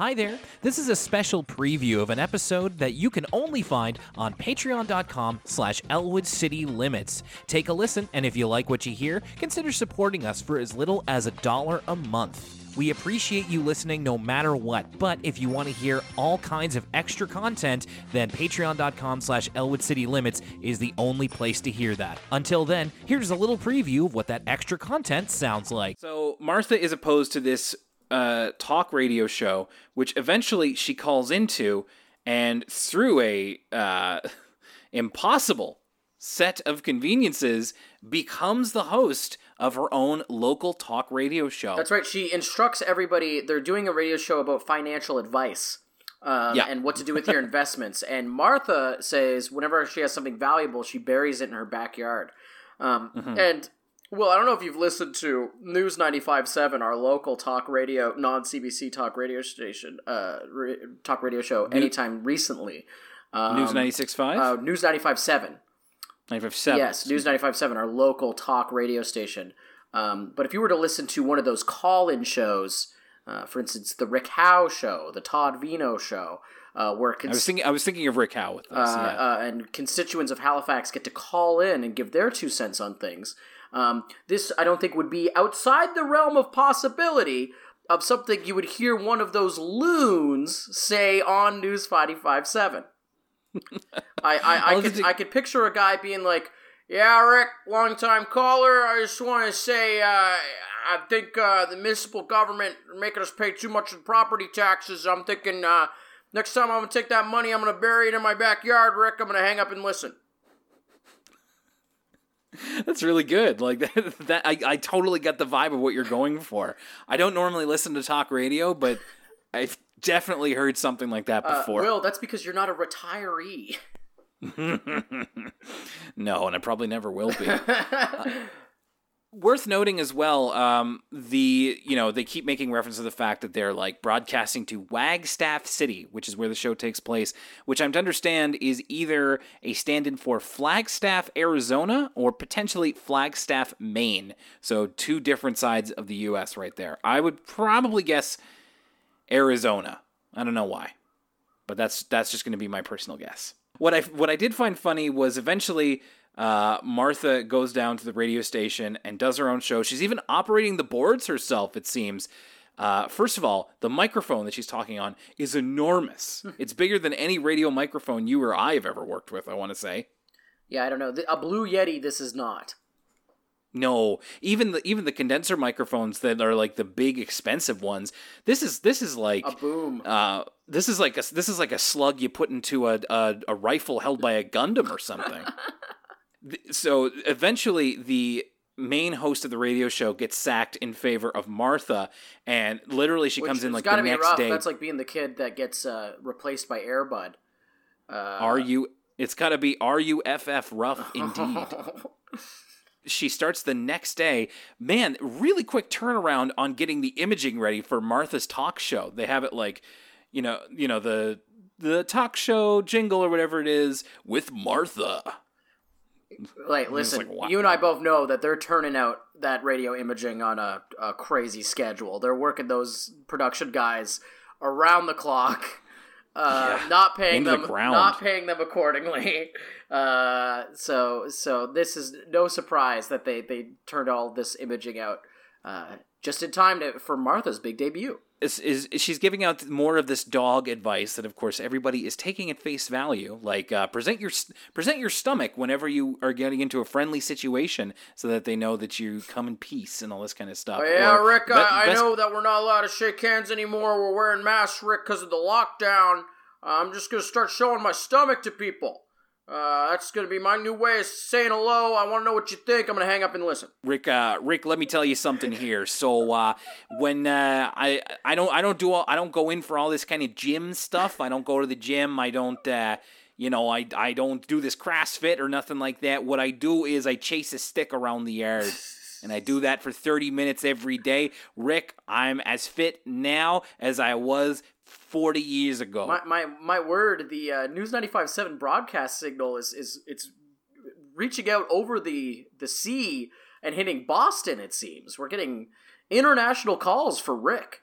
Hi there. This is a special preview of an episode that you can only find on patreon.com slash Elwood City Limits. Take a listen, and if you like what you hear, consider supporting us for as little as a dollar a month. We appreciate you listening no matter what, but if you want to hear all kinds of extra content, then patreon.com slash Elwood City Limits is the only place to hear that. Until then, here's a little preview of what that extra content sounds like. So Martha is opposed to this uh, talk radio show, which eventually she calls into, and through a uh, impossible set of conveniences, becomes the host of her own local talk radio show. That's right. She instructs everybody. They're doing a radio show about financial advice. Um, Yeah. and what to do with your investments. And Martha says whenever she has something valuable, she buries it in her backyard. Um, Mm-hmm. And well, I don't know if you've listened to News 95.7, our local talk radio, non CBC talk radio station, uh, ra- talk radio show, anytime recently. Um, News 96.5? Uh, News 95.7. 95.7. Yes, News 95.7, our local talk radio station. Um, but if you were to listen to one of those call in shows, uh, for instance, the Rick Howe show, the Todd Veinotte show, uh, where I was thinking I was thinking of Rick Howe with this. uh, yeah. uh, and constituents of Halifax get to call in and give their two cents on things. Um, this, I don't think, would be outside the realm of possibility of something you would hear one of those loons say on News 557. I, I, I, could, I could picture a guy being like, yeah, Rick, long time caller. I just want to say, uh, I think uh, the municipal government are making us pay too much in property taxes. I'm thinking uh, next time I'm gonna take that money, I'm gonna bury it in my backyard, Rick. I'm gonna hang up and listen. That's really good. Like that, that I, I totally get the vibe of what you're going for. I don't normally listen to talk radio, but I've definitely heard something like that Uh, before. Will, that's because you're not a retiree. no, and I probably never will be. Worth noting as well, um, the you know they keep making reference to the fact that they're like broadcasting to Wagstaff City, which is where the show takes place, which I'm to understand is either a stand-in for Flagstaff, Arizona, or potentially Flagstaff, Maine. So two different sides of the U.S. right there. I would probably guess Arizona. I don't know why but that's that's just going to be my personal guess. What I what I did find funny was eventually uh, Martha goes down to the radio station and does her own show. She's even operating the boards herself. It seems. Uh, first of all, the microphone that she's talking on is enormous. it's bigger than any radio microphone you or I have ever worked with. I want to say. yeah, I don't know. A Blue Yeti, this is not. No, even the even the condenser microphones that are like the big expensive ones. This is this is like A boom. Uh, this is like a this is like a slug you put into a a, a rifle held by a Gundam or something. So eventually, the main host of the radio show gets sacked in favor of Martha, and literally she Which comes in like the next rough. day. That's like being the kid that gets uh, replaced by Airbud. Uh, Are you? It's got to be R U F F rough indeed. she starts the next day. Man, really quick turnaround on getting the imaging ready for Martha's talk show. They have it like, you know, you know the the talk show jingle or whatever it is with Martha. Like, listen, like, wow. you and I both know that they're turning out that radio imaging on a, a crazy schedule. They're working those production guys around the clock, uh, Yeah, not paying into them, ground. not paying them accordingly. Uh, so, so this is no surprise that they they turned all this imaging out uh, just in time to, for Martha's big debut. Is, is is she's giving out more of this dog advice that, of course, everybody is taking at face value. Like uh, present your present your stomach whenever you are getting into a friendly situation, so that they know that you come in peace and all this kind of stuff. Oh, yeah, Or Rick, be- I, I know that we're not allowed to shake hands anymore. We're wearing masks, Rick, because of the lockdown. I'm just going to start showing my stomach to people. Uh, that's going to be my new way of saying hello. I want to know what you think. I'm going to hang up and listen. Rick, uh, Rick, let me tell you something here. So, uh, when uh, I I don't I don't do all, I don't go in for all this kind of gym stuff. I don't go to the gym. I don't uh, you know I I don't do this CrossFit or nothing like that. What I do is I chase a stick around the yard. And I do that for 30 minutes every day. Rick, I'm as fit now as I was 40 years ago. My, my, my word, the uh, News 95.7 broadcast signal is, is it's reaching out over the, the sea and hitting Boston, it seems. We're getting international calls for Rick.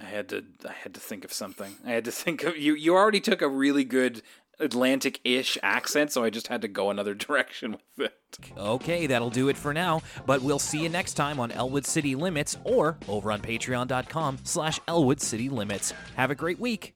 I had to I had to think of something. I had to think of you you already took a really good Atlantic-ish accent, so I just had to go another direction with it. Okay, that'll do it for now, but we'll see you next time on Elwood City Limits or over on patreon.com slash Elwood City Limits. Have a great week.